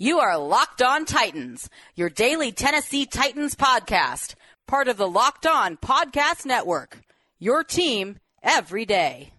You are Locked On Titans, your daily Tennessee Titans podcast, part of the Locked On Podcast Network. Your team every day.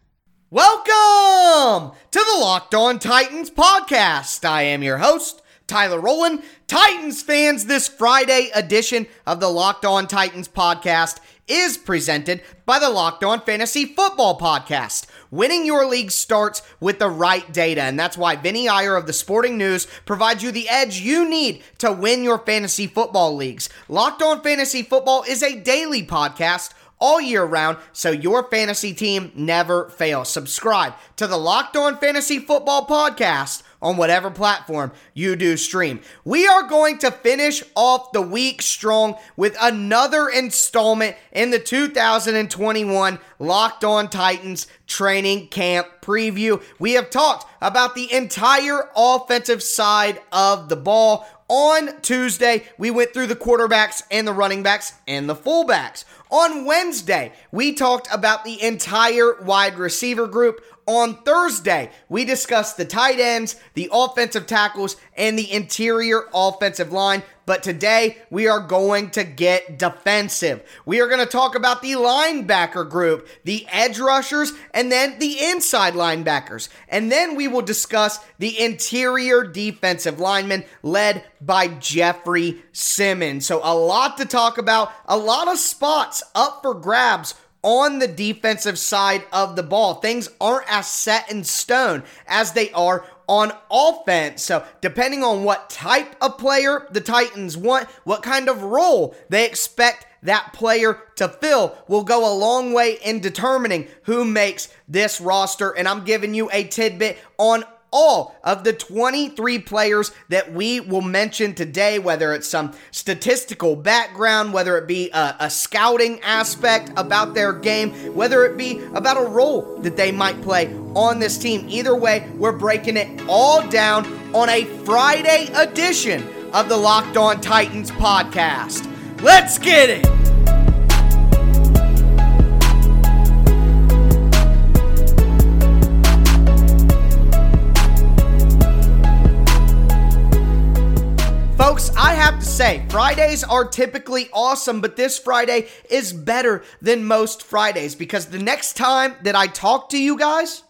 Welcome to the Locked On Titans podcast. I am your host, Tyler Rowland. Titans fans, this Friday edition of the Locked On Titans podcast is presented by the Locked On Fantasy Football podcast. Winning your league starts with the right data, and that's why Vinny Iyer of the Sporting News provides you the edge you need to win your fantasy football leagues. Locked On Fantasy Football is a daily podcast all year round so your fantasy team never fails. Subscribe to the Locked On Fantasy Football podcast on whatever platform you do stream. We are going to finish off the week strong with another installment in the 2021 Locked On Titans training camp preview. We have talked about the entire offensive side of the ball. On Tuesday, we went through the quarterbacks and the running backs and the fullbacks. On Wednesday, we talked about the entire wide receiver group. On Thursday, we discussed the tight ends, the offensive tackles, and the interior offensive line. But today, we are going to get defensive. We are going to talk about the linebacker group, the edge rushers, and then the inside linebackers. And then we will discuss the interior defensive linemen led by Jeffrey Simmons. So, a lot to talk about, a lot of spots up for grabs on the defensive side of the ball. Things aren't as set in stone as they are on offense. So, depending on what type of player the Titans want, what kind of role they expect that player to fill will go a long way in determining who makes this roster. And I'm giving you a tidbit on all of the 23 players that we will mention today, whether it's some statistical background, whether it be a, a, scouting aspect about their game, whether it be about a role that they might play on this team. Either way, we're breaking it all down on a Friday edition of the Locked On Titans podcast. Let's get it! Folks, I have to say, Fridays are typically awesome, but this Friday is better than most Fridays because the next time that I talk to you guys,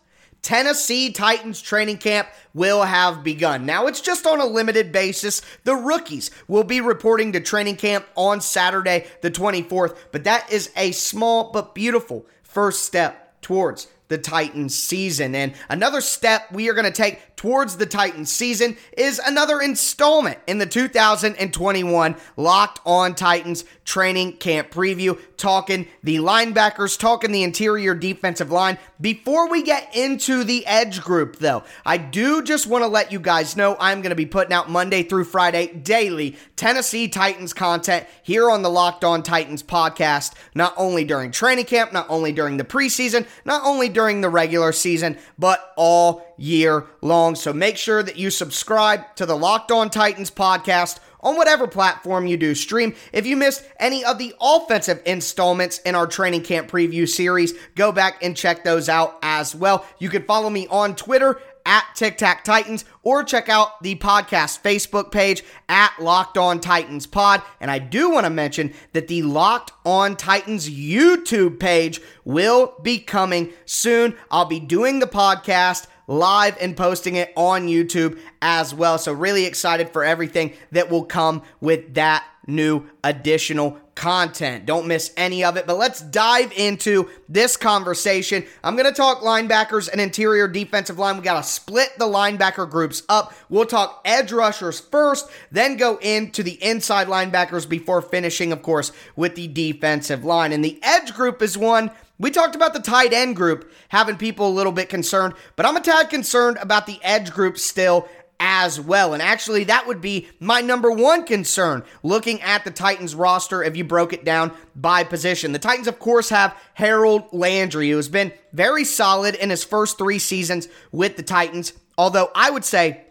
Tennessee Titans training camp will have begun. Now, it's just on a limited basis. The rookies will be reporting to training camp on Saturday, the 24th, but that is a small but beautiful first step towards the Titans season. And another step we are going to take towards the Titans season is another installment in the 2021 Locked On Titans training camp preview, talking the linebackers, talking the interior defensive line. Before we get into the edge group, though, I do just want to let you guys know I'm going to be putting out Monday through Friday daily Tennessee Titans content here on the Locked On Titans podcast, not only during training camp, not only during the preseason, not only during the regular season, but all year long. So make sure that you subscribe to the Locked On Titans podcast on whatever platform you do stream. If you missed any of the offensive installments in our training camp preview series, go back and check those out as well. You can follow me on Twitter at Tic Tac Titans or check out the podcast Facebook page at Locked On Titans Pod. And I do want to mention that the Locked On Titans YouTube page will be coming soon. I'll be doing the podcast live and posting it on YouTube as well. So, really excited for everything that will come with that new additional content. Don't miss any of it. But let's dive into this conversation. I'm going to talk linebackers and interior defensive line. We got to split the linebacker groups up. We'll talk edge rushers first, then go into the inside linebackers before finishing, of course, with the defensive line. And the edge group is one we talked about the tight end group having people a little bit concerned, but I'm a tad concerned about the edge group still as well. And actually, that would be my number one concern looking at the Titans roster if you broke it down by position. The Titans, of course, have Harold Landry, who has been very solid in his first three seasons with the Titans, although I would say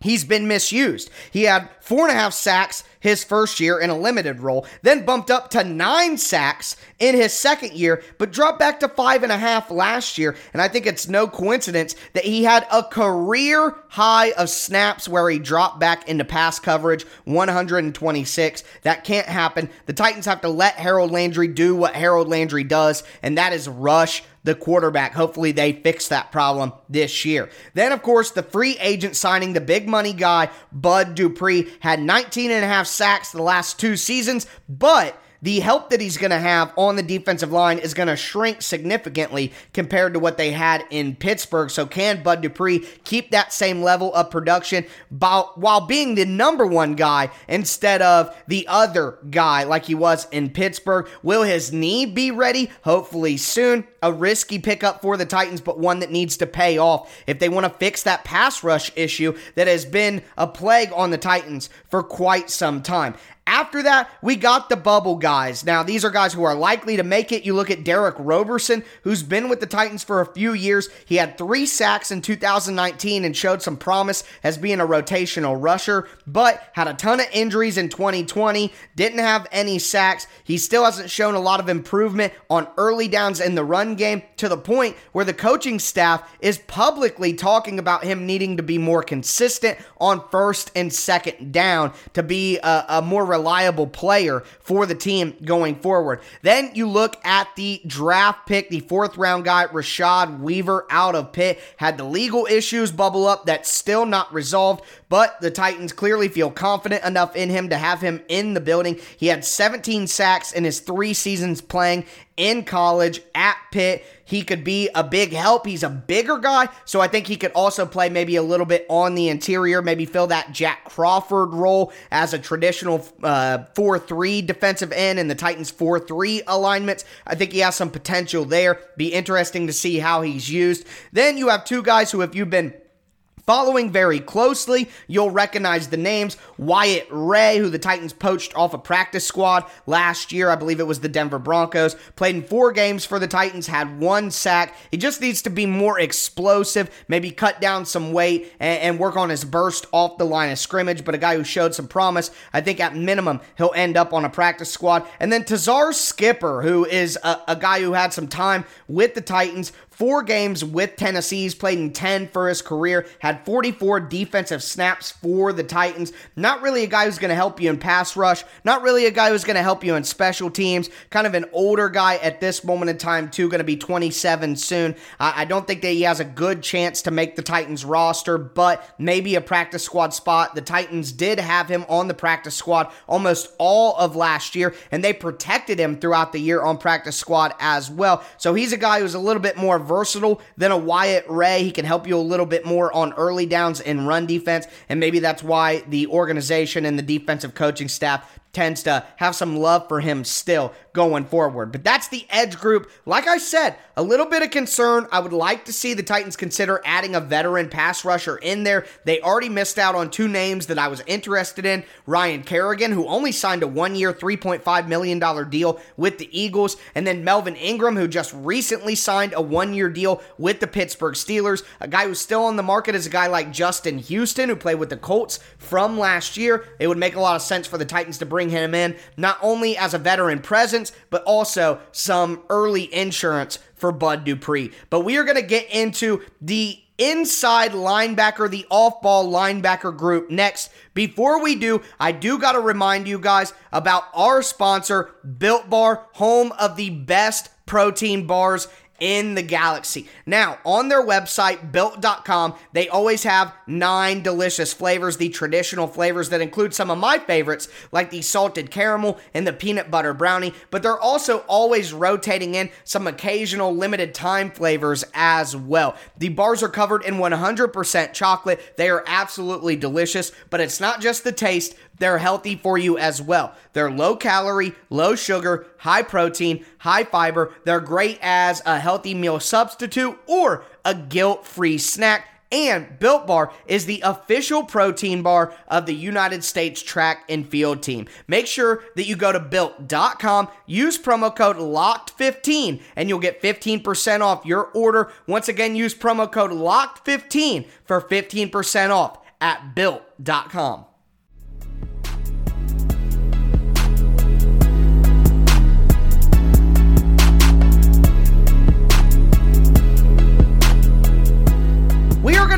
he's been misused. He had four and a half sacks his first year in a limited role, then bumped up to nine sacks in his second year, but dropped back to five and a half last year. And I think it's no coincidence that he had a career high of snaps where he dropped back into pass coverage 126. That can't happen. The Titans have to let Harold Landry do what Harold Landry does, and that is rush the quarterback. Hopefully, they fix that problem this year. Then, of course, the free agent signing, the big money guy, Bud Dupree, had 19 and a half sacks the last two seasons, but the help that he's going to have on the defensive line is going to shrink significantly compared to what they had in Pittsburgh. So, can Bud Dupree keep that same level of production while being the number one guy instead of the other guy like he was in Pittsburgh? Will his knee be ready? Hopefully soon. A risky pickup for the Titans, but one that needs to pay off if they want to fix that pass rush issue that has been a plague on the Titans for quite some time. After that, we got the bubble guys. Now, these are guys who are likely to make it. You look at Derick Roberson, who's been with the Titans for a few years. He had three sacks in 2019 and showed some promise as being a rotational rusher, but had a ton of injuries in 2020, didn't have any sacks. He still hasn't shown a lot of improvement on early downs in the run game to the point where the coaching staff is publicly talking about him needing to be more consistent on first and second down to be a, a more reliable player for the team going forward. Then you look at the draft pick, the fourth round guy, Rashad Weaver out of Pitt, had the legal issues bubble up that's still not resolved, but the Titans clearly feel confident enough in him to have him in the building. He had 17 sacks in his three seasons playing in college at Pitt. He could be a big help. He's a bigger guy, so I think he could also play maybe a little bit on the interior, maybe fill that Jack Crawford role as a traditional uh, 4 3 defensive end in the Titans 4 3 alignments. I think he has some potential there. Be interesting to see how he's used. Then you have two guys who, if you've been Following very closely, you'll recognize the names Wyatt Ray, who the Titans poached off a practice squad last year. I believe it was the Denver Broncos. Played in four games for the Titans, had one sack. He just needs to be more explosive, maybe cut down some weight and, and work on his burst off the line of scrimmage. But a guy who showed some promise, I think at minimum he'll end up on a practice squad. And then Tuzar Skipper, who is a, a guy who had some time with the Titans, Four games with Tennessee. He's played in 10 for his career, had 44 defensive snaps for the Titans. Not really a guy who's going to help you in pass rush, not really a guy who's going to help you in special teams. Kind of an older guy at this moment in time, too, going to be 27 soon. I don't think that he has a good chance to make the Titans roster, but maybe a practice squad spot. The Titans did have him on the practice squad almost all of last year, and they protected him throughout the year on practice squad as well. So he's a guy who's a little bit more versatile than a Wyatt Ray. He can help you a little bit more on early downs in run defense, and maybe that's why the organization and the defensive coaching staff tends to have some love for him still going forward. But that's the edge group. Like I said, a little bit of concern. I would like to see the Titans consider adding a veteran pass rusher in there. They already missed out on two names that I was interested in Ryan Kerrigan, who only signed a one year, $3.5 million deal with the Eagles, and then Melvin Ingram, who just recently signed a one year deal with the Pittsburgh Steelers. A guy who's still on the market is a guy like Justin Houston, who played with the Colts from last year. It would make a lot of sense for the Titans to bring him in, not only as a veteran presence, but also some early insurance for Bud Dupree. But we are going to get into the inside linebacker, the off ball linebacker group next. Before we do, I do got to remind you guys about our sponsor, Built Bar, home of the best protein bars in the galaxy. Now, on their website, built.com, they always have nine delicious flavors, the traditional flavors that include some of my favorites, like the salted caramel and the peanut butter brownie, but they're also always rotating in some occasional limited time flavors as well. The bars are covered in 100% chocolate. They are absolutely delicious, but it's not just the taste, they're healthy for you as well. They're low calorie, low sugar, high protein, high fiber. They're great as a healthy meal substitute or a guilt free snack. And Built Bar is the official protein bar of the United States track and field team. Make sure that you go to built.com, use promo code LOCKED15, and you'll get 15% off your order. Once again, use promo code LOCKED15 for 15% off at built.com.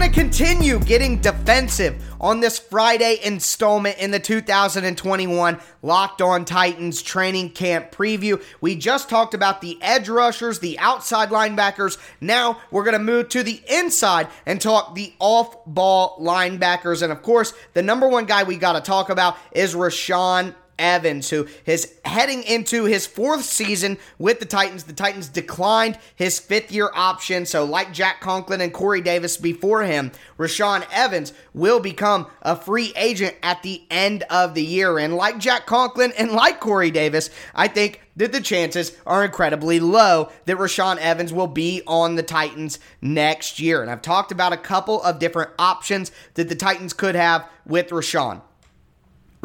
to continue getting defensive on this Friday installment in the 2021 Locked On Titans training camp preview. We just talked about the edge rushers, the outside linebackers. Now we're going to move to the inside and talk the off ball linebackers. And of course, the number one guy we got to talk about is Rashaan Evans, who is heading into his fourth season with the Titans. The Titans declined his fifth year option. So, like Jack Conklin and Corey Davis before him, Rashaan Evans will become a free agent at the end of the year. And like Jack Conklin and like Corey Davis, I think that the chances are incredibly low that Rashaan Evans will be on the Titans next year. And I've talked about a couple of different options that the Titans could have with Rashaan.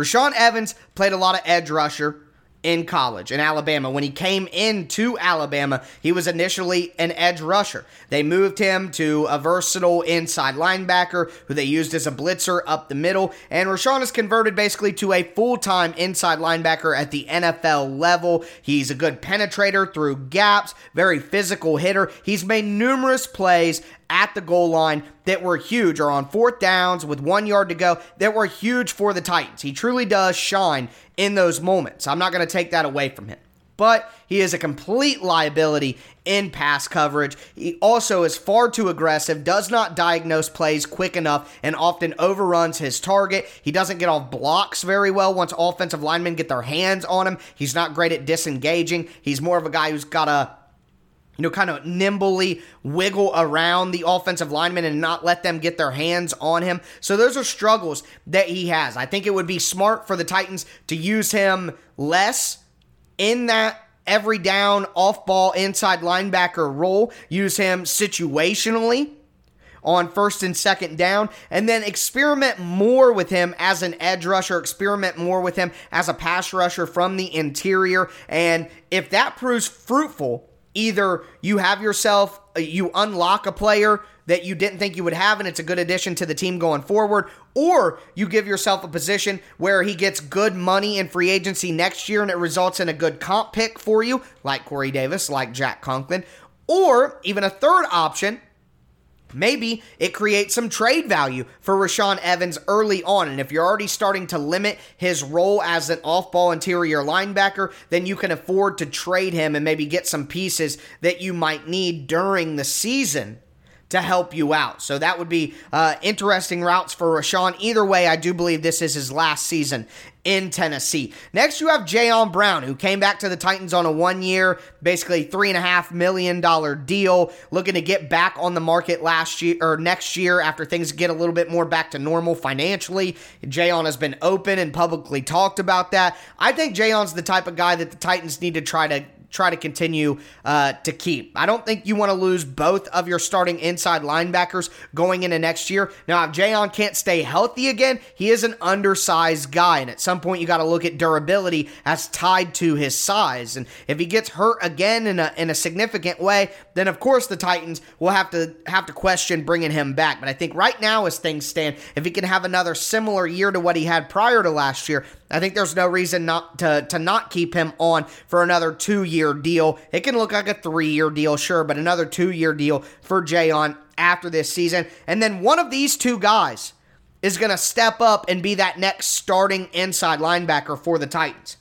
Rashaan Evans played a lot of edge rusher in college in Alabama. When he came into Alabama, he was initially an edge rusher. They moved him to a versatile inside linebacker who they used as a blitzer up the middle. And Rashaan is converted basically to a full time inside linebacker at the NFL level. He's a good penetrator through gaps, very physical hitter. He's made numerous plays at the goal line that were huge, or on fourth downs with one yard to go, that were huge for the Titans. He truly does shine in those moments. I'm not going to take that away from him. But he is a complete liability in pass coverage. He also is far too aggressive, does not diagnose plays quick enough, and often overruns his target. He doesn't get off blocks very well once offensive linemen get their hands on him. He's not great at disengaging. He's more of a guy who's got a you know, kind of nimbly wiggle around the offensive lineman and not let them get their hands on him. So those are struggles that he has. I think it would be smart for the Titans to use him less in that every down off ball inside linebacker role, use him situationally on first and second down, and then experiment more with him as an edge rusher, experiment more with him as a pass rusher from the interior. And if that proves fruitful, either you have yourself, uh, you unlock a player that you didn't think you would have, and it's a good addition to the team going forward, or you give yourself a position where he gets good money in free agency next year and it results in a good comp pick for you, like Corey Davis, like Jack Conklin, or even a third option Maybe it creates some trade value for Rashaan Evans early on. And if you're already starting to limit his role as an off ball interior linebacker, then you can afford to trade him and maybe get some pieces that you might need during the season to help you out. So that would be uh, interesting routes for Rashaan. Either way, I do believe this is his last season in Tennessee. Next, you have Jayon Brown, who came back to the Titans on a one year, basically three and a half million dollar deal, looking to get back on the market last year or next year after things get a little bit more back to normal financially. Jayon has been open and publicly talked about that. I think Jayon's the type of guy that the Titans need to try to try to continue uh, to keep. I don't think you want to lose both of your starting inside linebackers going into next year. Now, if Jayon can't stay healthy again, he is an undersized guy, and at some point you got to look at durability as tied to his size. And if he gets hurt again in a in a significant way, then of course the Titans will have to have to question bringing him back. But I think right now, as things stand, if he can have another similar year to what he had prior to last year, I think there's no reason not to to not keep him on for another two year deal. It can look like a three year deal, sure, but another two year deal for Jayon after this season. And then one of these two guys is going to step up and be that next starting inside linebacker for the Titans.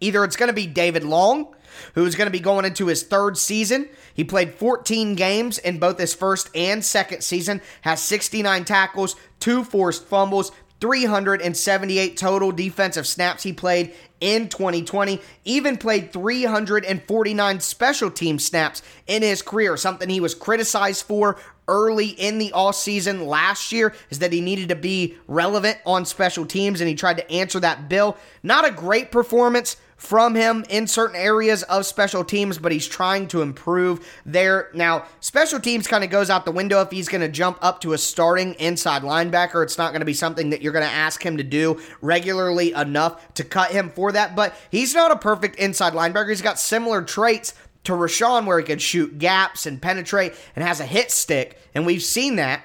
Either it's going to be David Long, who's going to be going into his third season. He played 14 games in both his first and second season, has 69 tackles, two forced fumbles, 378 total defensive snaps he played in 2020, even played 349 special team snaps in his career, something he was criticized for early in the off season last year is that he needed to be relevant on special teams and he tried to answer that bill. Not a great performance from him in certain areas of special teams, but he's trying to improve there. Now, special teams kind of goes out the window if he's going to jump up to a starting inside linebacker. It's not going to be something that you're going to ask him to do regularly enough to cut him for that, but he's not a perfect inside linebacker. He's got similar traits to Rashaan where he can shoot gaps and penetrate and has a hit stick, and we've seen that.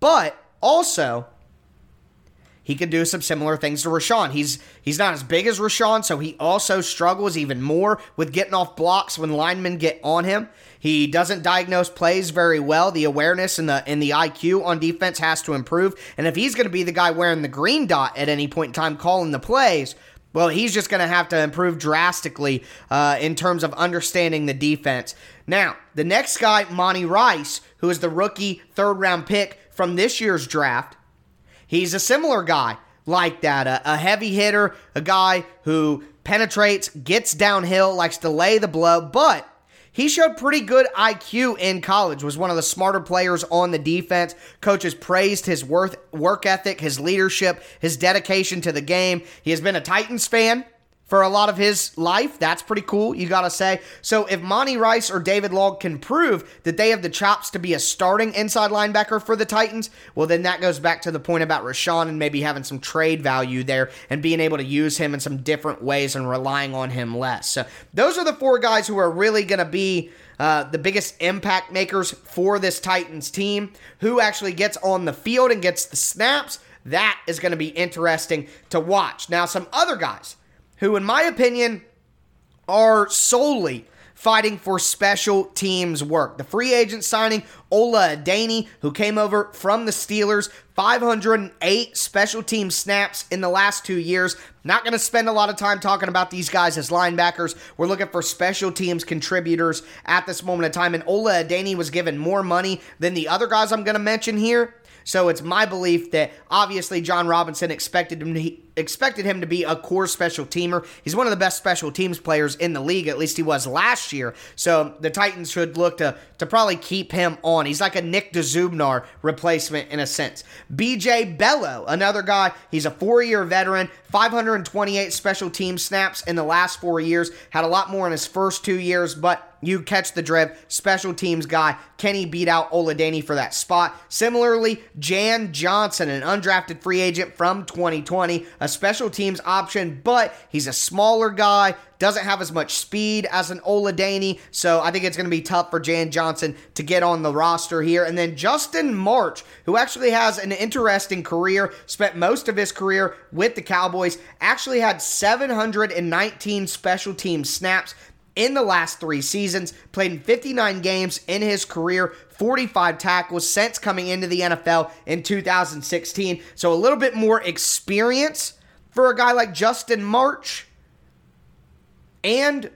But also, he could do some similar things to Rashaan. He's he's not as big as Rashaan, so he also struggles even more with getting off blocks when linemen get on him. He doesn't diagnose plays very well. The awareness and the and the IQ on defense has to improve. And if he's going to be the guy wearing the green dot at any point in time calling the plays, well, he's just going to have to improve drastically uh, in terms of understanding the defense. Now, the next guy, Monty Rice, who is the rookie third round pick from this year's draft, He's a similar guy like that, a, a heavy hitter, a guy who penetrates, gets downhill, likes to lay the blow, but he showed pretty good IQ in college, was one of the smarter players on the defense. Coaches praised his worth, work ethic, his leadership, his dedication to the game. He has been a Titans fan for a lot of his life. That's pretty cool, you got to say. So if Monty Rice or David Long can prove that they have the chops to be a starting inside linebacker for the Titans, well, then that goes back to the point about Rashaan and maybe having some trade value there and being able to use him in some different ways and relying on him less. So those are the four guys who are really going to be. Uh, the biggest impact makers for this Titans team. Who actually gets on the field and gets the snaps? That is going to be interesting to watch. Now, some other guys who, in my opinion, are solely fighting for special teams work. The free agent signing, Ola Adeniyi, who came over from the Steelers, 508 special team snaps in the last two years. Not going to spend a lot of time talking about these guys as linebackers. We're looking for special teams contributors at this moment in time, and Ola Adeniyi was given more money than the other guys I'm going to mention here. So it's my belief that obviously Jon Robinson expected him to expected him to be a core special teamer. He's one of the best special teams players in the league, at least he was last year. So the Titans should look to to probably keep him on. He's like a Nick Dzubnar replacement in a sense. BJ Bello, another guy, he's a four-year veteran, 528 special team snaps in the last four years, had a lot more in his first two years, but you catch the drift. Special teams guy. Kenny beat out Ola Adeniyi for that spot. Similarly, Jan Johnson, an undrafted free agent from 2020, a special teams option, but he's a smaller guy, doesn't have as much speed as an Ola Adeniyi, so I think it's going to be tough for Jan Johnson to get on the roster here. And then Justin March, who actually has an interesting career, spent most of his career with the Cowboys, actually had 719 special team snaps in the last three seasons, played in 59 games in his career, 45 tackles since coming into the NFL in 2016. So a little bit more experience for a guy like Justin March and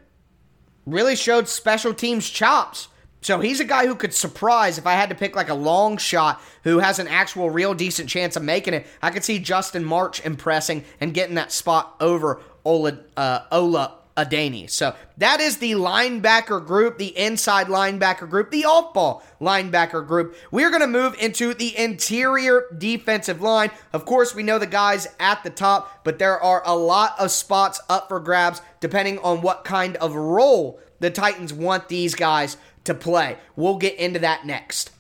really showed special teams chops. So he's a guy who could surprise if I had to pick like a long shot who has an actual real decent chance of making it. I could see Justin March impressing and getting that spot over Ola, uh, Ola Adeniyi. So that is the linebacker group, the inside linebacker group, the off ball linebacker group. We're going to move into the interior defensive line. Of course, we know the guys at the top, but there are a lot of spots up for grabs depending on what kind of role the Titans want these guys to play. We'll get into that next.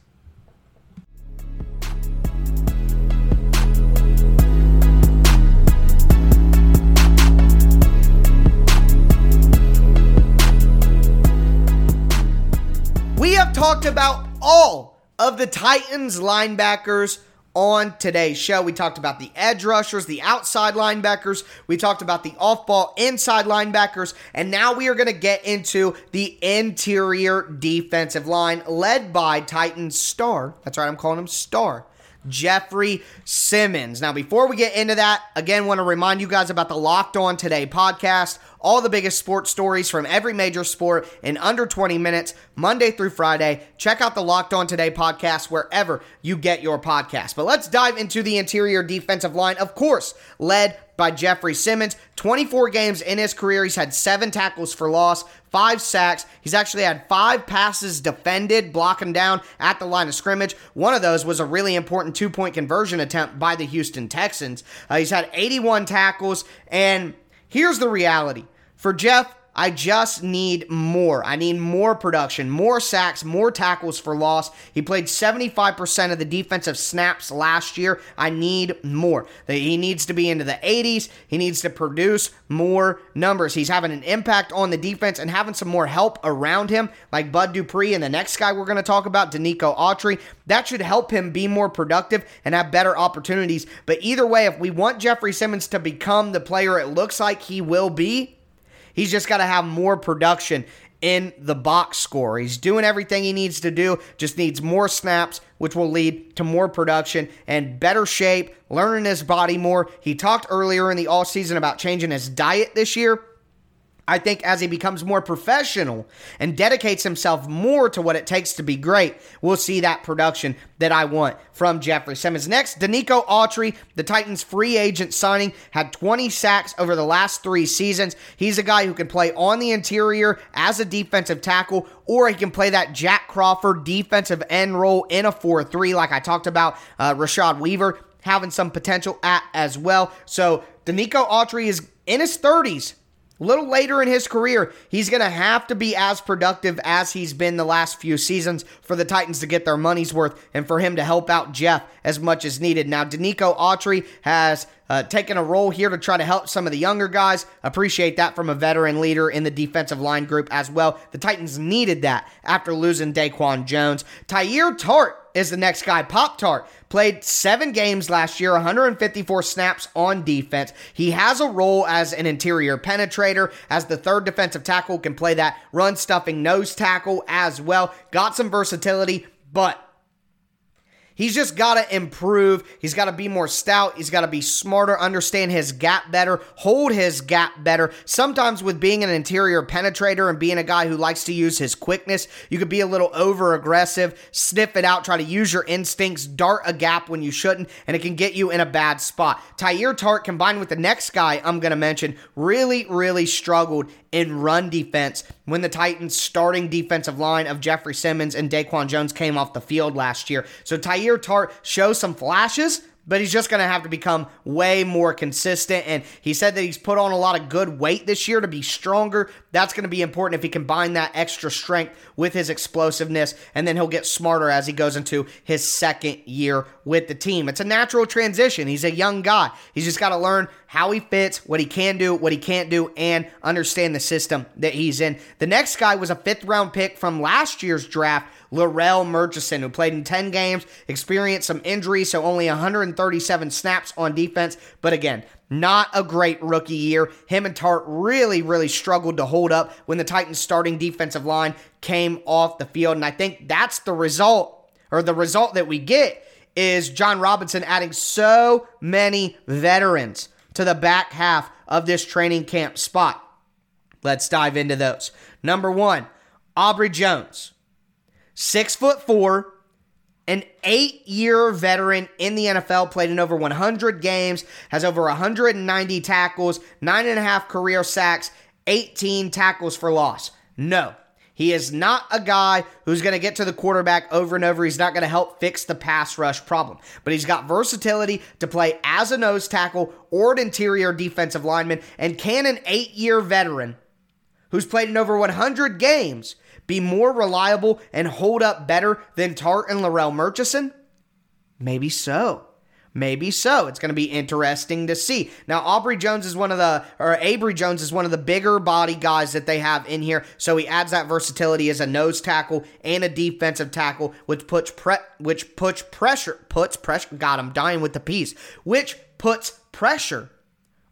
We have talked about all of the Titans linebackers on today's show. We talked about the edge rushers, the outside linebackers, we talked about the off ball inside linebackers, and now we are going to get into the interior defensive line led by Titans star. That's right, I'm calling him star. Jeffrey Simmons. Now, before we get into that, again, want to remind you guys about the Locked On Today podcast all the biggest sports stories from every major sport in under 20 minutes, Monday through Friday. Check out the Locked On Today podcast wherever you get your podcast. But let's dive into the interior defensive line, of course, led by Jeffrey Simmons. 24 games in his career. He's had seven tackles for loss, five sacks. He's actually had five passes defended, blocking down at the line of scrimmage. One of those was a really important two point conversion attempt by the Houston Texans. Uh, he's had 81 tackles, and here's the reality for Jeff, I just need more. I need more production, more sacks, more tackles for loss. He played 75% of the defensive snaps last year. I need more. He needs to be into the 80s. He needs to produce more numbers. He's having an impact on the defense and having some more help around him, like Bud Dupree and the next guy we're going to talk about, Denico Autry. That should help him be more productive and have better opportunities. But either way, if we want Jeffrey Simmons to become the player it looks like he will be, He's just got to have more production in the box score. He's doing everything he needs to do, just needs more snaps, which will lead to more production and better shape, learning his body more. He talked earlier in the all season about changing his diet this year. I think as he becomes more professional and dedicates himself more to what it takes to be great, we'll see that production that I want from Jeffrey Simmons. Next, Denico Autry, the Titans free agent signing, had 20 sacks over the last three seasons. He's a guy who can play on the interior as a defensive tackle, or he can play that Jack Crawford defensive end role in a 4 3, like I talked about uh, Rashad Weaver having some potential at as well. So, Denico Autry is in his 30s a little later in his career, he's going to have to be as productive as he's been the last few seasons for the Titans to get their money's worth and for him to help out Jeff as much as needed. Now, Denico Autry has uh, taken a role here to try to help some of the younger guys. Appreciate that from a veteran leader in the defensive line group as well. The Titans needed that after losing Daquan Jones. Teair Tart is the next guy. Pop Tart played seven games last year, 154 snaps on defense. He has a role as an interior penetrator, as the third defensive tackle, can play that run stuffing nose tackle as well. Got some versatility, but He's just got to improve. He's got to be more stout. He's got to be smarter, understand his gap better, hold his gap better. Sometimes, with being an interior penetrator and being a guy who likes to use his quickness, you could be a little over aggressive, sniff it out, try to use your instincts, dart a gap when you shouldn't, and it can get you in a bad spot. Teair Tart, combined with the next guy I'm going to mention, really, really struggled in run defense when the Titans' starting defensive line of Jeffrey Simmons and Daquan Jones came off the field last year. So Teair Tart shows some flashes, but he's just going to have to become way more consistent. And he said that he's put on a lot of good weight this year to be stronger. That's going to be important if he combine that extra strength with his explosiveness, and then he'll get smarter as he goes into his second year with the team. It's a natural transition. He's a young guy. He's just got to learn how he fits, what he can do, what he can't do, and understand the system that he's in. The next guy was a fifth round pick from last year's draft Larrell Murchison, who played in 10 games, experienced some injuries, so only 137 snaps on defense. But again, not a great rookie year. Him and Tart really, really struggled to hold up when the Titans' starting defensive line came off the field. And I think that's the result, or the result that we get is Jon Robinson adding so many veterans to the back half of this training camp spot. Let's dive into those. Number one, Aubrey Jones six foot four, an eight year veteran in the NFL, played in over 100 games, has over 190 tackles, nine and a half career sacks, 18 tackles for loss. No, he is not a guy who's going to get to the quarterback over and over. He's not going to help fix the pass rush problem, but he's got versatility to play as a nose tackle or an interior defensive lineman. And can an eight year veteran who's played in over 100 games be more reliable and hold up better than Tart and Larrell Murchison? Maybe so. Maybe so. It's going to be interesting to see. Now, Aubrey Jones is one of the, or Abry Jones is one of the bigger body guys that they have in here. So he adds that versatility as a nose tackle and a defensive tackle, which puts pre, which puts pressure, puts pressure. God, I'm dying with the piece. Which puts pressure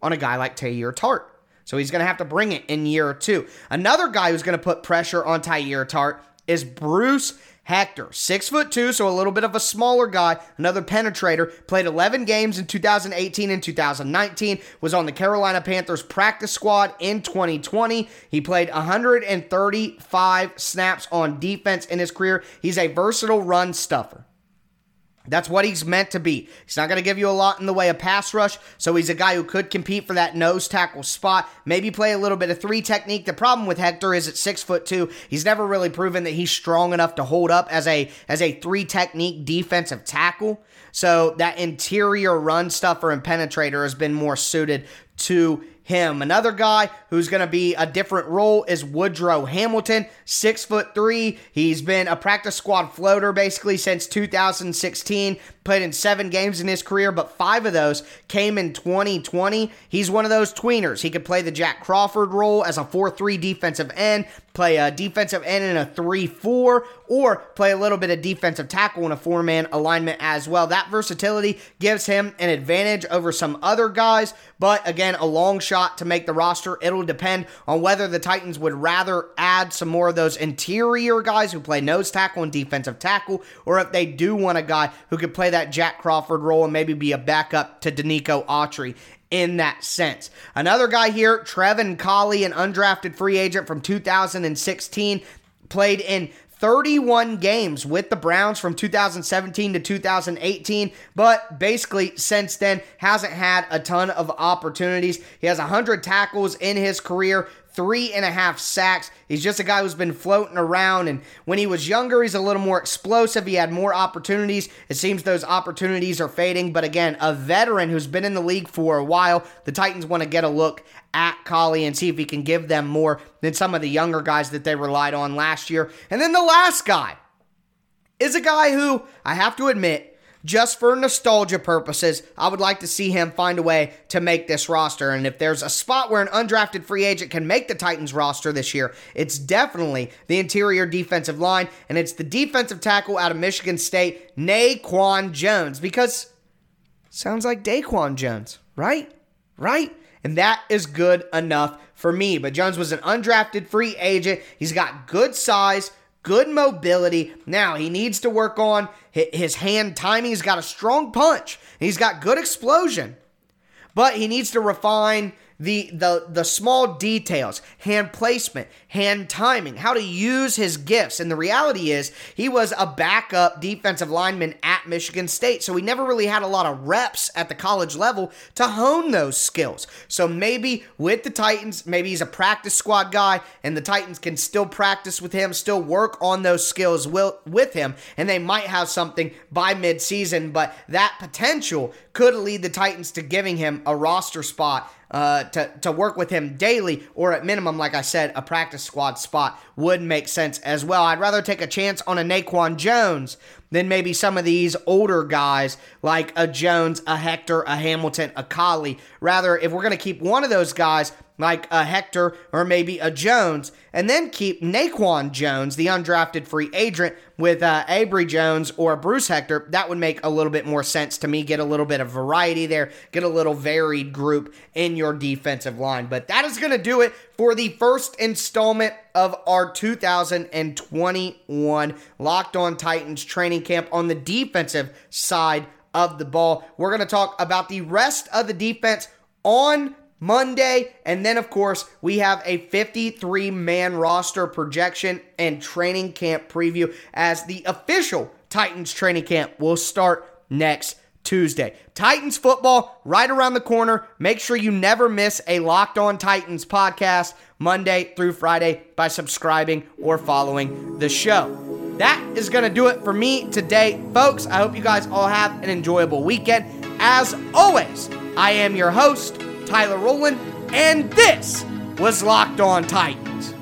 on a guy like Teair Tart. So he's going to have to bring it in year two. Another guy who's going to put pressure on Teair Tart is Bruce Hector. Six foot two, so a little bit of a smaller guy, another penetrator. Played 11 games in 2018 and 2019. Was on the Carolina Panthers practice squad in 2020. He played 135 snaps on defense in his career. He's a versatile run stuffer. That's what he's meant to be. He's not going to give you a lot in the way of pass rush, so he's a guy who could compete for that nose tackle spot. Maybe play a little bit of three technique. The problem with Hector is at six foot two, he's never really proven that he's strong enough to hold up as a as a three technique defensive tackle. So that interior run stuffer and penetrator has been more suited to him. Another guy who's going to be a different role is Woodrow Hamilton, six foot three. He's been a practice squad floater basically since 2016. Played in seven games in his career, but five of those came in 2020. He's one of those tweeners. He could play the Jack Crawford role as a 4 3 defensive end, play a defensive end in a 3 4, or play a little bit of defensive tackle in a four man alignment as well. That versatility gives him an advantage over some other guys, but again, a long shot to make the roster. It'll depend on whether the Titans would rather add some more of those interior guys who play nose tackle and defensive tackle, or if they do want a guy who could play that Jack Crawford role and maybe be a backup to Denico Autry in that sense. Another guy here, Trevon Coley, an undrafted free agent from 2016, played in 31 games with the Browns from 2017 to 2018, but basically since then hasn't had a ton of opportunities. He has 100 tackles in his career, three and a half sacks. He's just a guy who's been floating around. And when he was younger, he's a little more explosive. He had more opportunities. It seems those opportunities are fading. But again, a veteran who's been in the league for a while, the Titans want to get a look at Coley and see if he can give them more than some of the younger guys that they relied on last year. And then the last guy is a guy who I have to admit just for nostalgia purposes, I would like to see him find a way to make this roster. And if there's a spot where an undrafted free agent can make the Titans roster this year, it's definitely the interior defensive line, and it's the defensive tackle out of Michigan State, Naquan Jones, because sounds like Daquan Jones, right? Right? And that is good enough for me. But Jones was an undrafted free agent. He's got good size, good mobility. Now he needs to work on his hand timing. He's got a strong punch. He's got good explosion, but he needs to refine the the the small details, hand placement, hand timing, how to use his gifts. And the reality is, he was a backup defensive lineman at Michigan State, so he never really had a lot of reps at the college level to hone those skills. So maybe with the Titans, maybe he's a practice squad guy, and the Titans can still practice with him, still work on those skills with him, and they might have something by midseason. But that potential could lead the Titans to giving him a roster spot uh, to, to work with him daily, or at minimum, like I said, a practice squad spot would make sense as well. I'd rather take a chance on a Naquan Jones than maybe some of these older guys like a Jones, a Hector, a Hamilton, a Coley. Rather, if we're going to keep one of those guys, like a Hector or maybe a Jones, and then keep Naquan Jones, the undrafted free agent, with uh, Abry Jones or Bruce Hector. That would make a little bit more sense to me. Get a little bit of variety there, get a little varied group in your defensive line. But that is going to do it for the first installment of our 2021 Locked On Titans training camp on the defensive side of the ball. We're going to talk about the rest of the defense on Monday. And then, of course, we have a 53 man roster projection and training camp preview as the official Titans training camp will start next Tuesday. Titans football right around the corner. Make sure you never miss a Locked On Titans podcast Monday through Friday by subscribing or following the show. That is going to do it for me today, folks. I hope you guys all have an enjoyable weekend. As always, I am your host, Tyler Rowland, and this was Locked On Titans.